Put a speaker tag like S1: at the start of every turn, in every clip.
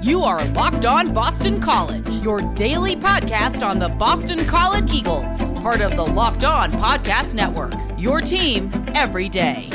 S1: You are Locked On Boston College, your daily podcast on the Boston College Eagles, part of the Locked On Podcast Network. Your team every day.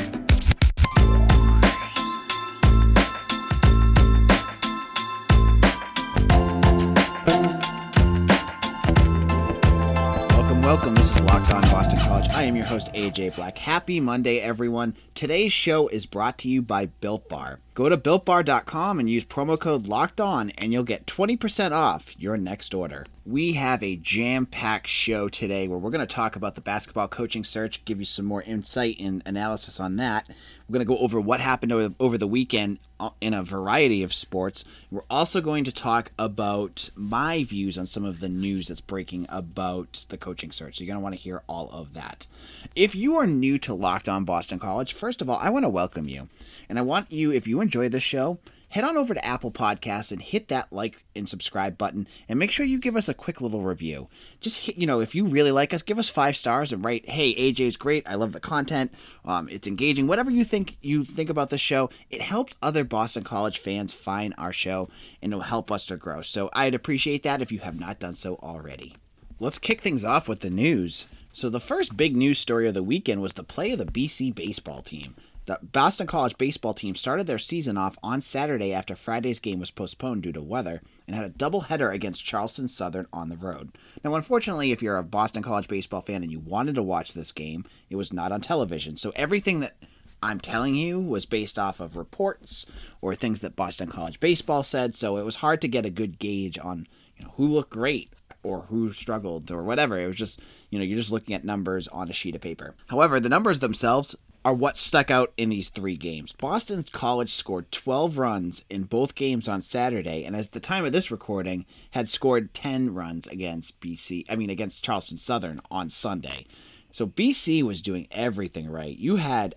S2: Welcome, welcome. This is Locked On Boston College. I am your host, AJ Black. Happy Monday, everyone. Today's show is brought to you by Built Bar. Go to builtbar.com and use promo code Locked On, and you'll get 20% off your next order. We have a jam packed show today where we're going to talk about the basketball coaching search, give you some more insight and analysis on that. We're going to go over what happened over, over the weekend uh, in a variety of sports. We're also going to talk about my views on some of the news that's breaking about the coaching search. So you're going to want to hear all of that. If you are new to Locked On Boston College, first of all, I want to welcome you. And I want you, if you enjoy this show, head on over to Apple Podcasts and hit that like and subscribe button and make sure you give us a quick little review. Just hit, you know, if you really like us, give us five stars and write, "Hey, AJ's great. I love the content. Um, it's engaging. Whatever you think you think about the show, it helps other Boston College fans find our show and it'll help us to grow. So I'd appreciate that if you have not done so already. Let's kick things off with the news. So the first big news story of the weekend was the play of the BC baseball team. The Boston College baseball team started their season off on Saturday after Friday's game was postponed due to weather and had a doubleheader against Charleston Southern on the road. Now, unfortunately, if you're a Boston College baseball fan and you wanted to watch this game, it was not on television. So everything that I'm telling you was based off of reports or things that Boston College baseball said, so it was hard to get a good gauge on you know who looked great or who struggled or whatever. It was just, you know, you're just looking at numbers on a sheet of paper. However, the numbers themselves are what stuck out in these three games. Boston College scored 12 runs in both games on Saturday, and as the time of this recording, had scored 10 runs against BC, I mean, against Charleston Southern on Sunday. So BC was doing everything right. You had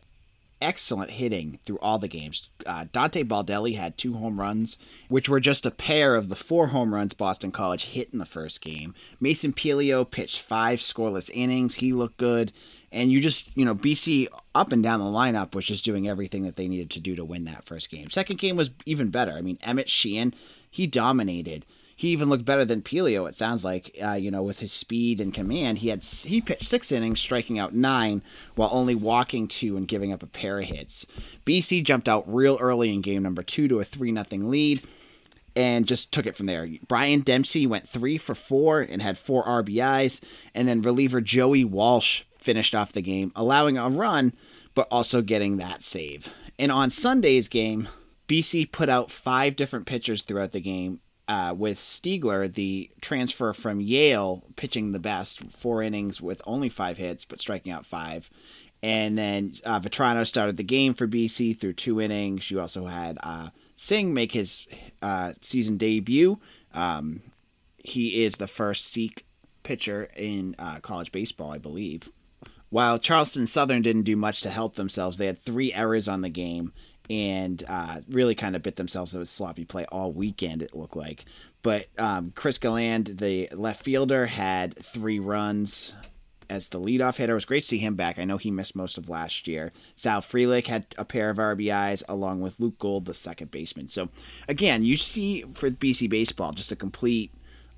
S2: excellent hitting through all the games. Uh, Dante Baldelli had two home runs, which were just a pair of the four home runs Boston College hit in the first game. Mason Pelio pitched five scoreless innings. He looked good. And you just, you know, BC up and down the lineup was just doing everything that they needed to do to win that first game. Second game was even better. I mean, Emmett Sheehan, he dominated he even looked better than Pelio. It sounds like, uh, you know, with his speed and command. He had he pitched six innings, striking out nine, while only walking two and giving up a pair of hits. BC jumped out real early in game number two to a three nothing lead, and just took it from there. Brian Dempsey went three for four and had four RBIs, and then reliever Joey Walsh finished off the game, allowing a run, but also getting that save. And on Sunday's game. BC put out five different pitchers throughout the game, uh, with Stiegler, the transfer from Yale, pitching the best, four innings with only five hits, but striking out five. And then uh, Vetrano started the game for BC through two innings. You also had uh, Singh make his uh, season debut. Um, he is the first Sikh pitcher in uh, college baseball, I believe. While Charleston Southern didn't do much to help themselves, they had three errors on the game and uh, really kind of bit themselves with sloppy play all weekend. It looked like, but um, Chris Galland, the left fielder, had three runs as the leadoff hitter. It was great to see him back. I know he missed most of last year. Sal Frelick had a pair of RBIs along with Luke Gold, the second baseman. So again, you see for BC baseball just a complete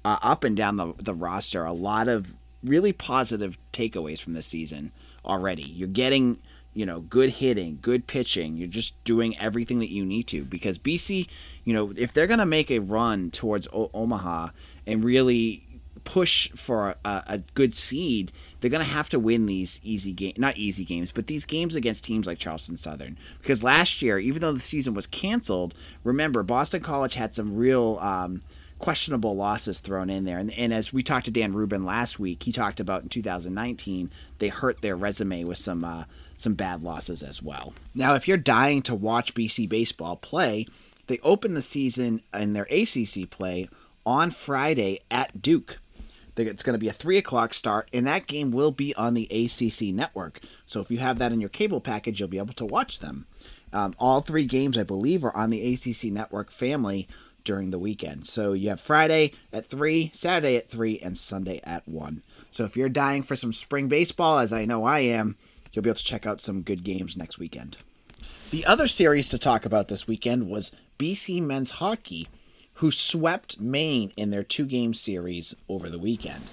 S2: uh, up and down the the roster. A lot of really positive takeaways from this season already. You're getting you know, good hitting, good pitching. You're just doing everything that you need to because BC, you know, if they're going to make a run towards o- Omaha and really push for a, a good seed, they're going to have to win these easy games, not easy games, but these games against teams like Charleston Southern. Because last year, even though the season was canceled, remember, Boston College had some real. Um, questionable losses thrown in there. And, and, as we talked to Dan Rubin last week, he talked about in 2019, they hurt their resume with some uh, some bad losses as well. Now, if you're dying to watch BC baseball play, they open the season in their ACC play on Friday at Duke. It's going to be a 3 o'clock start, and that game will be on the ACC network. So if you have that in your cable package, you'll be able to watch them. Um, all three games, I believe, are on the ACC network family during the weekend. So you have Friday at 3, Saturday at 3, and Sunday at 1. So if you're dying for some spring baseball, as I know I am, you'll be able to check out some good games next weekend. The other series to talk about this weekend was BC men's hockey, who swept Maine in their two game series over the weekend.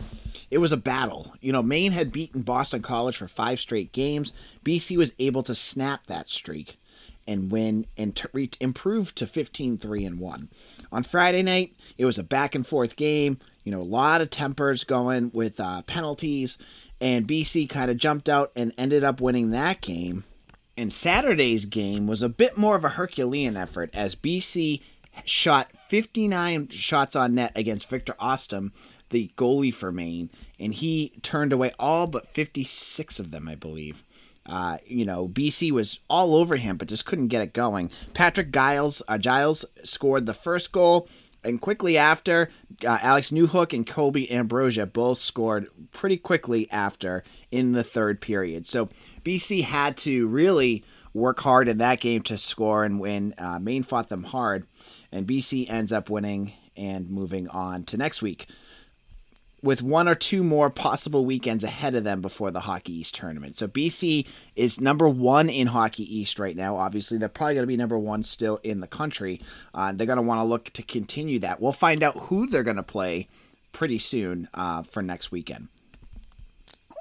S2: It was a battle. You know, Maine had beaten Boston College for five straight games. BC was able to snap that streak and win and t- re- improve to 15 3 and 1. On Friday night, it was a back and forth game. You know, a lot of tempers going with uh, penalties, and BC kind of jumped out and ended up winning that game. And Saturday's game was a bit more of a Herculean effort as BC shot 59 shots on net against Victor Ostman, the goalie for Maine, and he turned away all but 56 of them, I believe. Uh, you know, BC was all over him, but just couldn't get it going. Patrick Giles, uh, Giles scored the first goal, and quickly after, uh, Alex Newhook and Colby Ambrosio both scored pretty quickly after in the third period. So BC had to really work hard in that game to score and win. Uh, Maine fought them hard, and BC ends up winning and moving on to next week with one or two more possible weekends ahead of them before the Hockey East tournament. So BC is number one in Hockey East right now. Obviously, they're probably going to be number one still in the country. Uh, they're going to want to look to continue that. We'll find out who they're going to play pretty soon uh, for next weekend.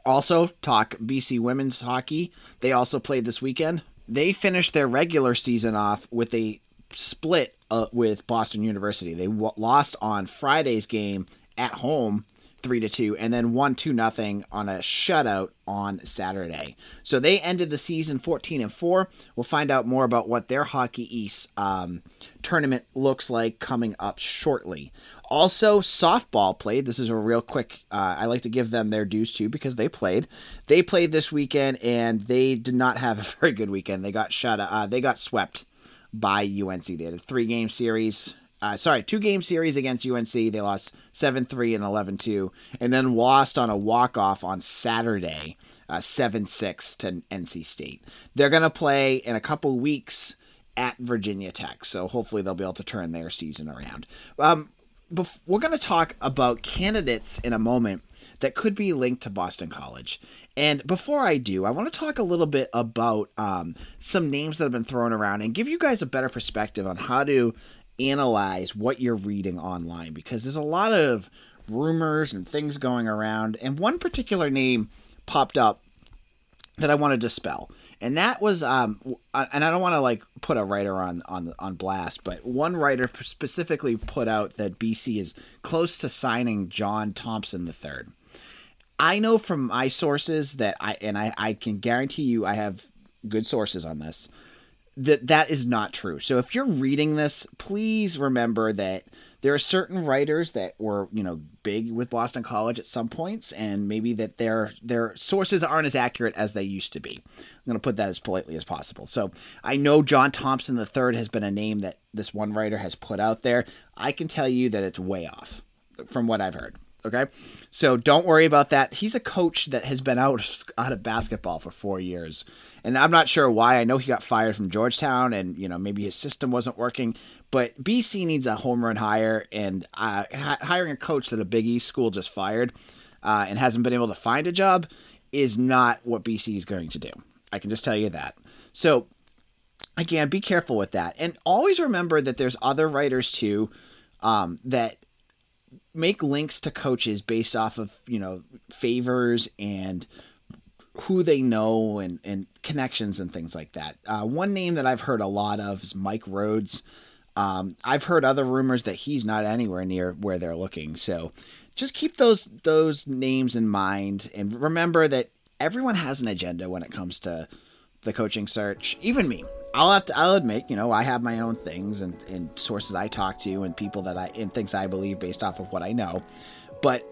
S2: Also, talk BC women's hockey. They also played this weekend. They finished their regular season off with a split uh, with Boston University. They w- lost on Friday's game at home three to two, and then one two nothing on a shutout on Saturday. So they ended the season fourteen and four. We'll find out more about what their Hockey East um, tournament looks like coming up shortly. Also, softball played. This is a real quick. Uh, I like to give them their dues too because they played. They played this weekend and they did not have a very good weekend. They got shut. Uh, they got swept by UNC. They had a three game series uh, sorry, two game series against UNC. They lost 7 3 and 11 2, and then lost on a walk off on Saturday, uh, 7 uh, 6 to NC State. They're going to play in a couple weeks at Virginia Tech, so hopefully they'll be able to turn their season around. Um, bef- we're going to talk about candidates in a moment that could be linked to Boston College. And before I do, I want to talk a little bit about um, some names that have been thrown around and give you guys a better perspective on how to analyze what you're reading online because there's a lot of rumors and things going around. And one particular name popped up that I want to dispel, and that was um, and I don't want to like put a writer on on on blast, but one writer specifically put out that BC is close to signing John Thompson III. I know from my sources that I and I, I can guarantee you I have good sources on this that that is not true. So if you're reading this, please remember that there are certain writers that were, you know, big with Boston College at some points and maybe that their their sources aren't as accurate as they used to be. I'm going to put that as politely as possible. So, I know John Thompson III has been a name that this one writer has put out there. I can tell you that it's way off from what I've heard. Okay, so don't worry about that. He's a coach that has been out out of basketball for four years, and I'm not sure why. I know he got fired from Georgetown, and you know maybe his system wasn't working. But BC needs a home run hire, and uh, hiring a coach that a Big East school just fired uh, and hasn't been able to find a job is not what BC is going to do. I can just tell you that. So again, be careful with that, and always remember that there's other writers too um, that make links to coaches based off of you know favors and who they know and, and connections and things like that. Uh, one name that I've heard a lot of is Mike Rhoades. Um, I've heard other rumors that he's not anywhere near where they're looking. So just keep those those names in mind and remember that everyone has an agenda when it comes to the coaching search. Even me. I'll have to, I'll admit, you know, I have my own things and, and sources I talk to and people that I and things I believe based off of what I know. But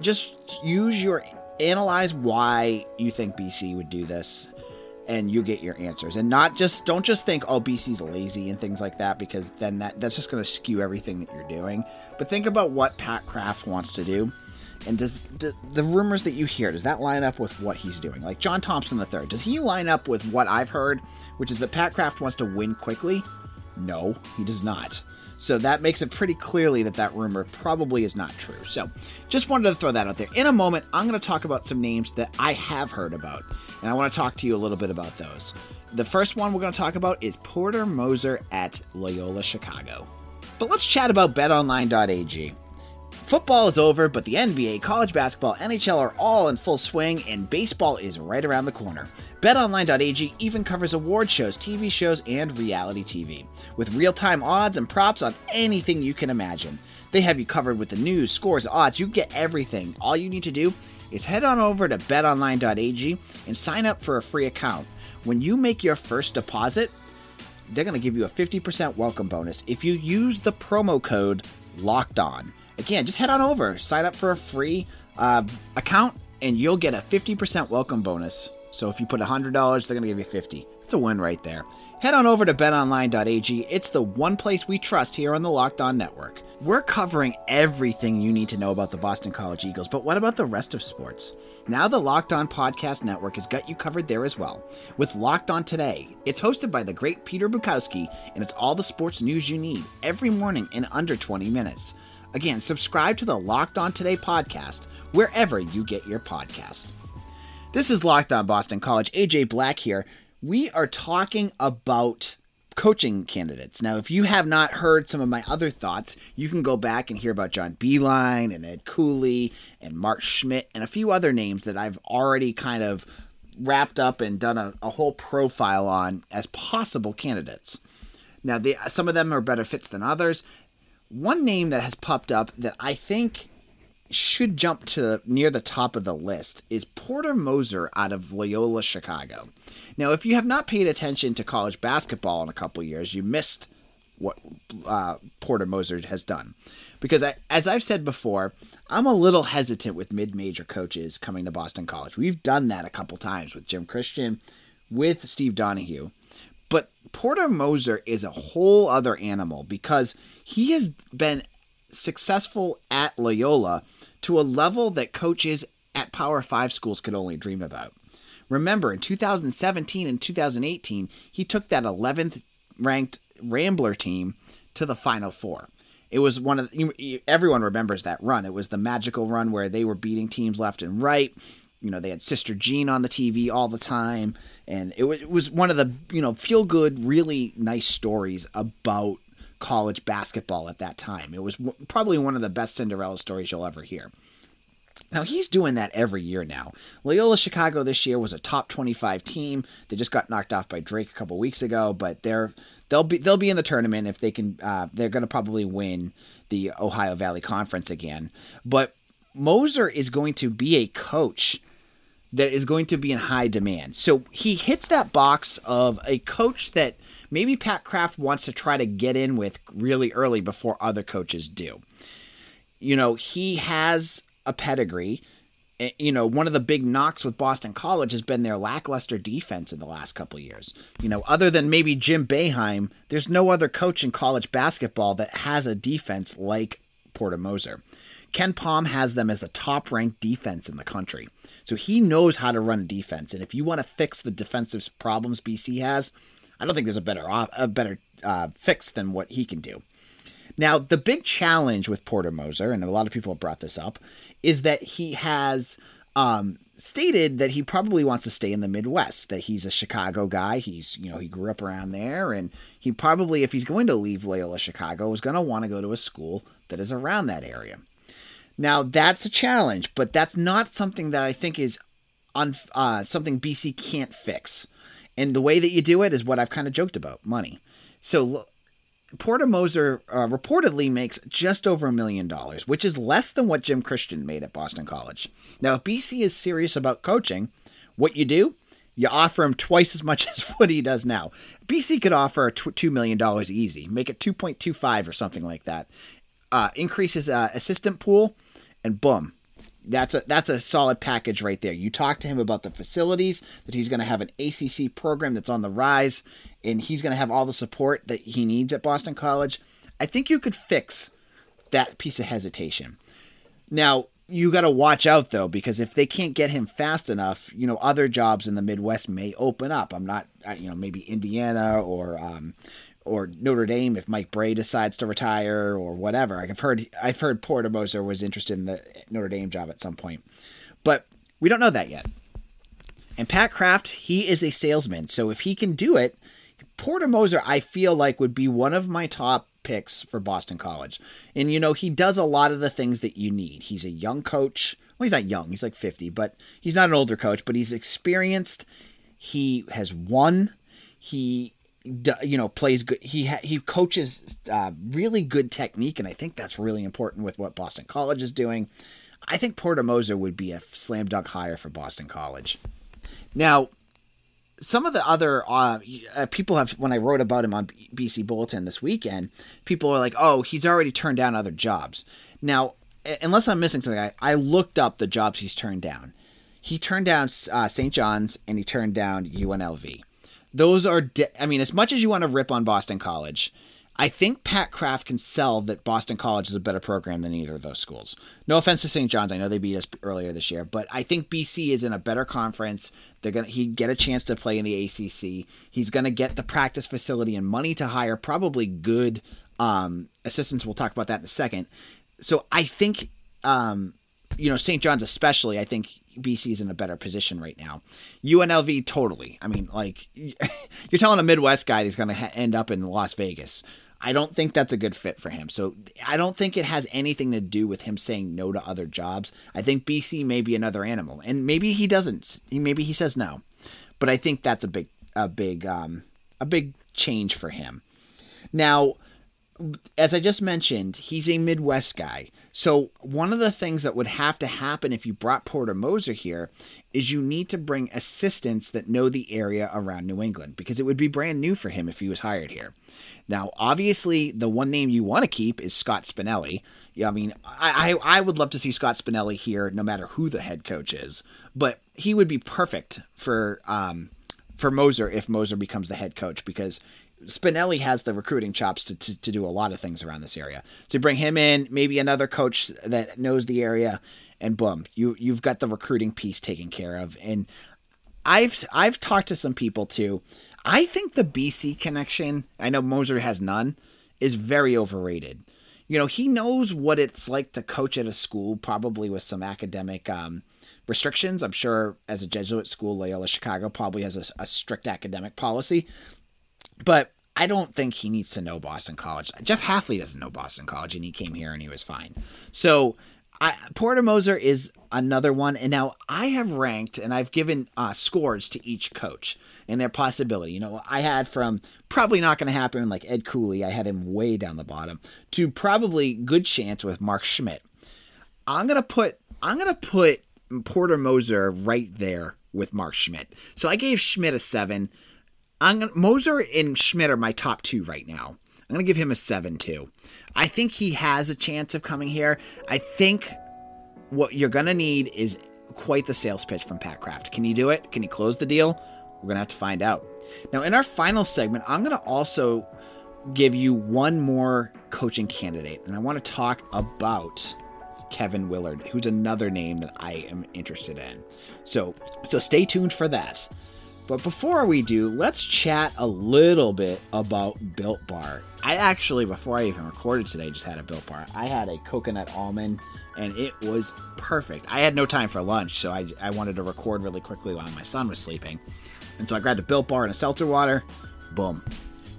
S2: just use your analyze why you think BC would do this and you get your answers. And not just don't just think oh BC's lazy and things like that because then that that's just going to skew everything that you're doing. But think about what Pat Kraft wants to do and does, do, the rumors that you hear does that line up with what he's doing? Like John Thompson III, does he line up with what I've heard, which is that Pat Kraft wants to win quickly? No, he does not. So that makes it pretty clearly that that rumor probably is not true. So just wanted to throw that out there. In a moment, I'm going to talk about some names that I have heard about, and I want to talk to you a little bit about those. The first one we're going to talk about is Porter Moser at Loyola Chicago. But let's chat about betonline.ag. Football is over, but the NBA, college basketball, NHL are all in full swing, and baseball is right around the corner. BetOnline.ag even covers award shows, TV shows, and reality TV, with real time odds and props on anything you can imagine. They have you covered with the news, scores, odds, you get everything. All you need to do is head on over to betonline.ag and sign up for a free account. When you make your first deposit, they're going to give you a 50% welcome bonus if you use the promo code LOCKED ON again, just head on over, sign up for a free uh, account, and you'll get a 50% welcome bonus. So if you put $100, they're going to give you 50. It's a win right there. Head on over to betonline.ag. It's the one place we trust here on the Locked On Network. We're covering everything you need to know about the Boston College Eagles, but what about the rest of sports? Now the Locked On Podcast Network has got you covered there as well. With Locked On Today, it's hosted by the great Peter Bukowski, and it's all the sports news you need every morning in under 20 minutes. Again, subscribe to the Locked On Today podcast wherever you get your podcast. This is Locked On Boston College. AJ Black here. We are talking about coaching candidates. Now, if you have not heard some of my other thoughts, you can go back and hear about John Beilein and Ed Cooley and Mark Schmidt and a few other names that I've already kind of wrapped up and done a, a whole profile on as possible candidates. Now, some of them are better fits than others. One name that has popped up that I think should jump to near the top of the list is Porter Moser out of Loyola Chicago. Now, if you have not paid attention to college basketball in a couple years, you missed what uh, Porter Moser has done. Because I, as I've said before, I'm a little hesitant with mid-major coaches coming to Boston College. We've done that a couple times with Jim Christian, with Steve Donahue. But Porter Moser is a whole other animal because – he has been successful at Loyola to a level that coaches at Power 5 schools could only dream about. Remember, in 2017 and 2018, he took that 11th ranked Rambler team to the Final Four. It was one of the, everyone remembers that run. It was the magical run where they were beating teams left and right. You know, they had Sister Jean on the TV all the time, and it was, it was one of the you know feel good, really nice stories about college basketball at that time. It was w- probably one of the best Cinderella stories you'll ever hear. Now he's doing that every year now. Loyola Chicago this year was a top 25 team. They just got knocked off by Drake a couple weeks ago, but they're they'll be they'll be in the tournament if they can. Uh, they're going to probably win the Ohio Valley Conference again. But Moser is going to be a coach that is going to be in high demand. So he hits that box of a coach that maybe Pat Kraft wants to try to get in with really early before other coaches do. You know, he has a pedigree. Eh, you know, one of the big knocks with Boston College has been their lackluster defense in the last couple years. You know, other than maybe Jim Boeheim, there's no other coach in college basketball that has a defense like Porter Moser. KenPom has them as the top ranked defense in the country. So he knows how to run a defense. And if you want to fix the defensive problems BC has, I don't think there's a better a better uh, fix than what he can do. Now, the big challenge with Porter Moser, and a lot of people have brought this up, is that he has um, stated that he probably wants to stay in the Midwest. That he's a Chicago guy. He's you know he grew up around there, and he probably, if he's going to leave Loyola Chicago, is going to want to go to a school that is around that area. Now that's a challenge, but that's not something that I think is un- uh, something BC can't fix. And the way that you do it is what I've kind of joked about money. So Porter Moser uh, reportedly makes just over a million dollars, which is less than what Jim Christian made at Boston College. Now, if BC is serious about coaching, what you do, you offer him twice as much as what he does now. BC could offer $2 million easy, make it 2.25 or something like that. Uh, increase his uh, assistant pool and boom, that's a that's a solid package right there. You talk to him about the facilities that he's going to have an ACC program that's on the rise, and he's going to have all the support that he needs at Boston College. I think you could fix that piece of hesitation. Now you got to watch out though, because if they can't get him fast enough, you know other jobs in the Midwest may open up. I'm not, you know, maybe Indiana or um, or Notre Dame if Mike Brey decides to retire or whatever. I've heard I've heard Porter Moser was interested in the Notre Dame job at some point, but we don't know that yet. And Pat Kraft, he is a salesman, so if he can do it, Porter Moser, I feel like would be one of my top picks for Boston College. And, you know, he does a lot of the things that you need. He's a young coach. Well, he's not young, he's like 50, but he's not an older coach, but he's experienced. He has won. He you know plays good he ha- he coaches uh, really good technique and i think that's really important with what boston college is doing i think porter moser would be a slam dunk hire for boston college now some of the other uh, uh, people have when I wrote about him on BC Bulletin this weekend, people are like, "Oh, he's already turned down other jobs." Now, unless I'm missing something, I, I looked up the jobs he's turned down. He turned down uh, St. John's and he turned down UNLV. Those are, de- I mean, as much as you want to rip on Boston College, I think Pat Kraft can sell that Boston College is a better program than either of those schools. No offense to St. John's, I know they beat us earlier this year, but I think BC is in a better conference. They're gonna he get a chance to play in the ACC. He's gonna get the practice facility and money to hire probably good um, assistants. We'll talk about that in a second. So I think um, you know St. John's especially. I think BC is in a better position right now. UNLV totally. I mean, like you're telling a Midwest guy he's going to ha- end up in Las Vegas. I don't think that's a good fit for him. So I don't think it has anything to do with him saying no to other jobs. I think BC may be another animal, and maybe he doesn't. Maybe he says no, but I think that's a big, a big, um, a big change for him. Now, as I just mentioned, he's a Midwest guy. So, one of the things that would have to happen if you brought Porter Moser here is you need to bring assistants that know the area around New England because it would be brand new for him if he was hired here. Now, obviously, the one name you want to keep is Scott Spinelli. Yeah, I mean, I, I, I would love to see Scott Spinelli here no matter who the head coach is, but he would be perfect for um, for Moser if Moser becomes the head coach because Spinelli has the recruiting chops to, to, to, do a lot of things around this area. So bring him in, maybe another coach that knows the area, and boom, you you've got the recruiting piece taken care of. And I've I've talked to some people too. I think the BC connection, I know Moser has none, is very overrated. You know, he knows what it's like to coach at a school, probably with some academic um, restrictions. I'm sure as a Jesuit school, Loyola Chicago probably has a, a strict academic policy. But I don't think he needs to know Boston College. Jeff Hafley doesn't know Boston College, and he came here and he was fine. So I, Porter Moser is another one. And now I have ranked and I've given uh, scores to each coach and their possibility. You know, I had from probably not going to happen like Ed Cooley, I had him way down the bottom, to probably good chance with Mark Schmidt. I'm gonna put I'm gonna put Porter Moser right there with Mark Schmidt. So I gave Schmidt a seven. I'm gonna, Moser and Schmidt are my top two right now. I'm gonna give him a seven too. I think he has a chance of coming here. I think what you're gonna need is quite the sales pitch from Pat Kraft. Can you do it? Can you close the deal? We're gonna have to find out. Now, in our final segment, I'm gonna also give you one more coaching candidate, and I want to talk about Kevin Willard, who's another name that I am interested in. So, so stay tuned for that. But before we do, let's chat a little bit about Built Bar. I actually, before I even recorded today, just had a Built Bar. I had a coconut almond, and it was perfect. I had no time for lunch, so I, I wanted to record really quickly while my son was sleeping. And so I grabbed a Built Bar and a seltzer water. Boom.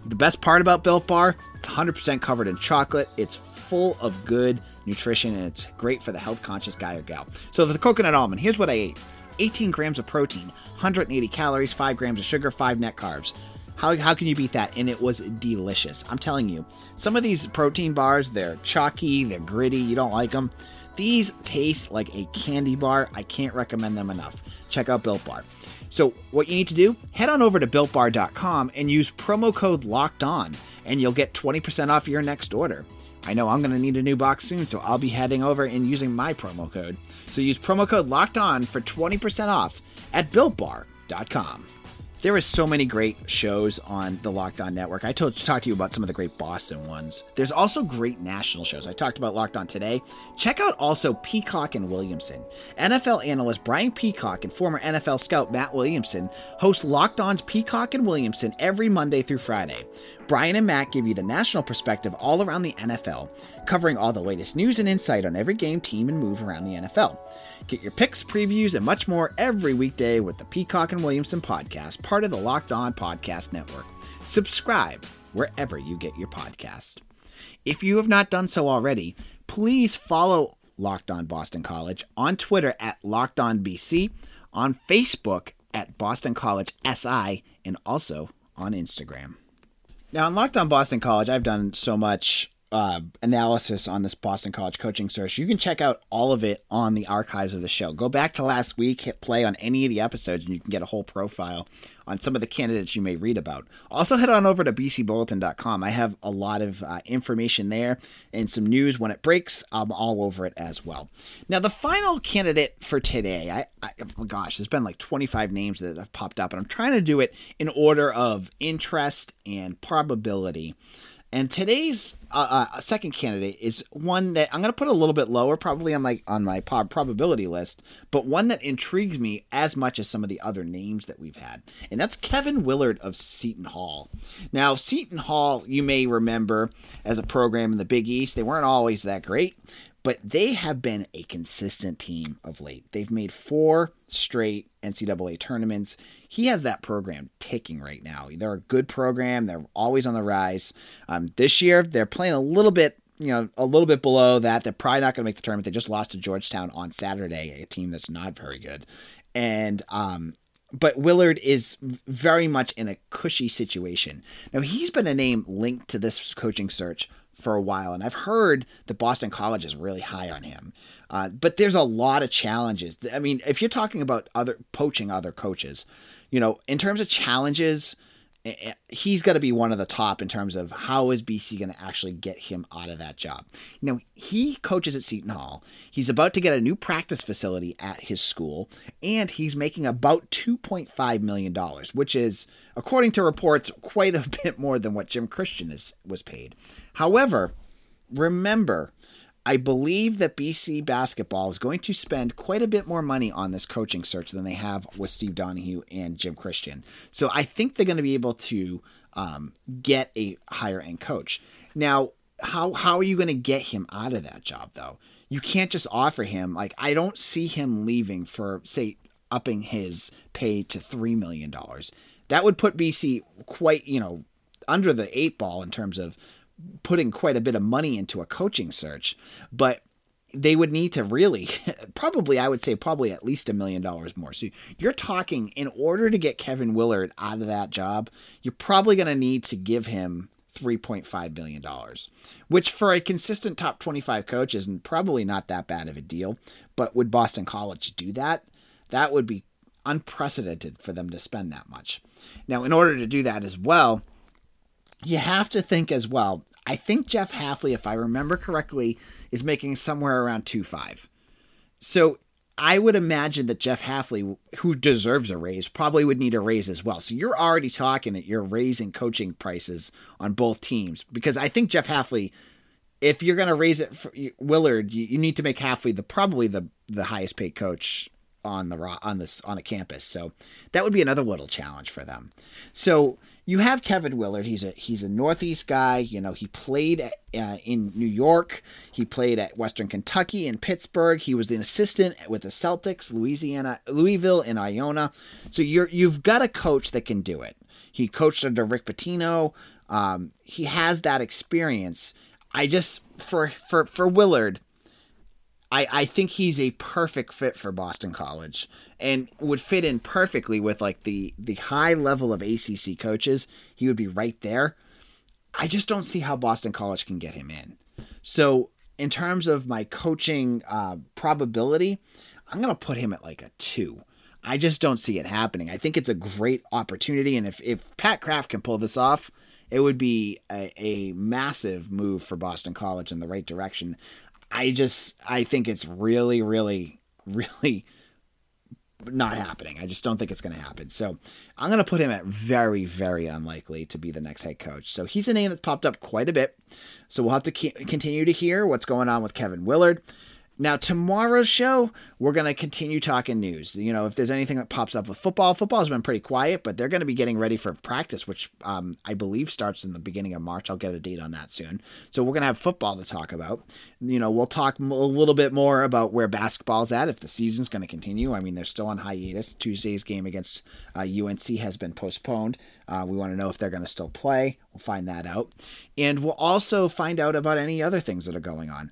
S2: The best part about Built Bar, it's 100% covered in chocolate. It's full of good nutrition, and it's great for the health conscious guy or gal. So the coconut almond, here's what I ate 18 grams of protein, 180 calories, 5 grams of sugar, 5 net carbs. How, how can you beat that? And it was delicious. I'm telling you, some of these protein bars, they're chalky, they're gritty, you don't like them. These taste like a candy bar. I can't recommend them enough. Check out Built Bar. So, what you need to do, head on over to builtbar.com and use promo code locked on, and you'll get 20% off your next order. I know I'm going to need a new box soon, so I'll be heading over and using my promo code. So use promo code locked on for 20% off at builtbar.com. There are so many great shows on the Locked On Network. I told talked to you about some of the great Boston ones. There's also great national shows. I talked about Locked On today. Check out also Peacock and Williamson. NFL analyst Brian Peacock and former NFL scout Matt Williamson host Locked On's Peacock and Williamson every Monday through Friday. Brian and Matt give you the national perspective all around the NFL, covering all the latest news and insight on every game, team, and move around the NFL. Get your picks, previews, and much more every weekday with the Peacock and Williamson podcast, part of the Locked On Podcast Network. Subscribe wherever you get your podcast. If you have not done so already, please follow Locked On Boston College on Twitter at Locked On BC, on Facebook at Boston College SI, and also on Instagram. Now, on Locked On Boston College, I've done so much uh, analysis on this Boston College coaching search. You can check out all of it on the archives of the show. Go back to last week, hit play on any of the episodes, and you can get a whole profile on some of the candidates you may read about. Also, head on over to bcbulletin.com. I have a lot of uh, information there and some news when it breaks. I'm all over it as well. Now, the final candidate for today, I, I oh gosh, there's been like 25 names that have popped up, and I'm trying to do it in order of interest and probability. And today's uh, uh, second candidate is one that I'm going to put a little bit lower, probably on my on my probability list, but one that intrigues me as much as some of the other names that we've had, and that's Kevin Willard of Seton Hall. Now, Seton Hall, you may remember as a program in the Big East, they weren't always that great, but they have been a consistent team of late. They've made four straight NCAA tournaments. He has that program ticking right now. They're a good program. They're always on the rise. Um, this year, they're playing a little bit, you know, a little bit below that. They're probably not going to make the tournament. They just lost to Georgetown on Saturday, a team that's not very good. And um, but Willard is very much in a cushy situation. Now he's been a name linked to this coaching search for a while, and I've heard that Boston College is really high on him. Uh, but there's a lot of challenges. I mean, if you're talking about other poaching other coaches, you know, in terms of challenges, he's got to be one of the top in terms of how is BC going to actually get him out of that job. Now, he coaches at Seton Hall. He's about to get a new practice facility at his school, and he's making about $2.5 million, which is, according to reports, quite a bit more than what Jim Christian is, was paid. However, remember, I believe that BC basketball is going to spend quite a bit more money on this coaching search than they have with Steve Donahue and Jim Christian. So I think they're going to be able to um, get a higher end coach. Now, how how are you going to get him out of that job though? You can't just offer him like I don't see him leaving for say upping his pay to three million dollars. That would put BC quite you know under the eight ball in terms of putting quite a bit of money into a coaching search, but they would need to really probably I would say probably at least a million dollars more. So you're talking in order to get Kevin Willard out of that job, you're probably going to need to give him 3.5 billion dollars, which for a consistent top 25 coach isn't probably not that bad of a deal, but would Boston College do that? That would be unprecedented for them to spend that much. Now, in order to do that as well, you have to think as well. I think Jeff Hafley, if I remember correctly, is making somewhere around two five. So I would imagine that Jeff Hafley, who deserves a raise, probably would need a raise as well. So you're already talking that you're raising coaching prices on both teams because I think Jeff Hafley, if you're going to raise it for Willard, you, you need to make Hafley the probably the the highest paid coach on the on this on the campus. So that would be another little challenge for them. So you have Kevin Willard. He's a he's a Northeast guy. You know, he played at, uh, in New York. He played at Western Kentucky and Pittsburgh. He was an assistant with the Celtics, Louisiana, Louisville, and Iona. So you're you've got a coach that can do it. He coached under Rick Pitino. Um, he has that experience. I just for for for Willard, I, I think he's a perfect fit for Boston College and would fit in perfectly with like the the high level of ACC coaches. He would be right there. I just don't see how Boston College can get him in. So in terms of my coaching uh, probability, I'm gonna put him at like a two. I just don't see it happening. I think it's a great opportunity, and if if Pat Kraft can pull this off, it would be a, a, massive move for Boston College in the right direction. I just I think it's really, really, really not happening. I just don't think it's going to happen. So I'm going to put him at very, very unlikely to be the next head coach. So he's a name that's popped up quite a bit. So we'll have to continue to hear what's going on with Kevin Willard. Now, tomorrow's show, we're going to continue talking news. You know, if there's anything that pops up with football, football's been pretty quiet, but they're going to be getting ready for practice, which um, I believe starts in the beginning of March. I'll get a date on that soon. So we're going to have football to talk about. You know, we'll talk a little bit more about where basketball's at, if the season's going to continue. I mean, they're still on hiatus. Tuesday's game against uh, UNC has been postponed. Uh, we want to know if they're going to still play. We'll find that out. And we'll also find out about any other things that are going on.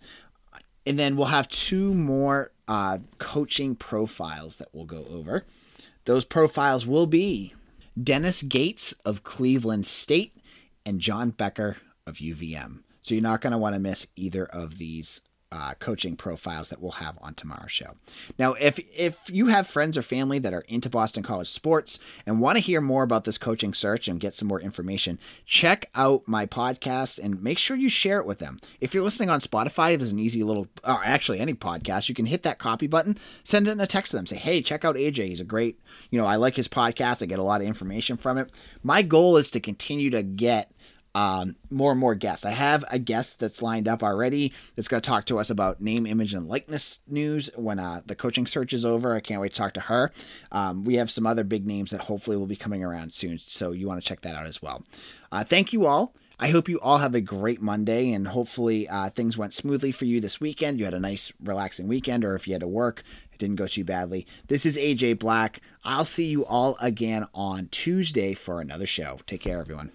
S2: And then we'll have two more uh, coaching profiles that we'll go over. Those profiles will be Dennis Gates of Cleveland State and John Becker of UVM. So you're not going to want to miss either of these uh, coaching profiles that we'll have on tomorrow's show. Now, if if you have friends or family that are into Boston College sports and want to hear more about this coaching search and get some more information, check out my podcast and make sure you share it with them. If you're listening on Spotify, there's an easy little, or actually any podcast, you can hit that copy button, send it in a text to them, say, "Hey, check out AJ. He's a great, you know, I like his podcast. I get a lot of information from it." My goal is to continue to get um, more and more guests. I have a guest that's lined up already that's going to talk to us about name, image, and likeness news when uh, the coaching search is over. I can't wait to talk to her. Um, we have some other big names that hopefully will be coming around soon, so you want to check that out as well. Uh, thank you all. I hope you all have a great Monday and hopefully uh, things went smoothly for you this weekend. You had a nice, relaxing weekend, or if you had to work, it didn't go too badly. This is AJ Black. I'll see you all again on Tuesday for another show. Take care, everyone.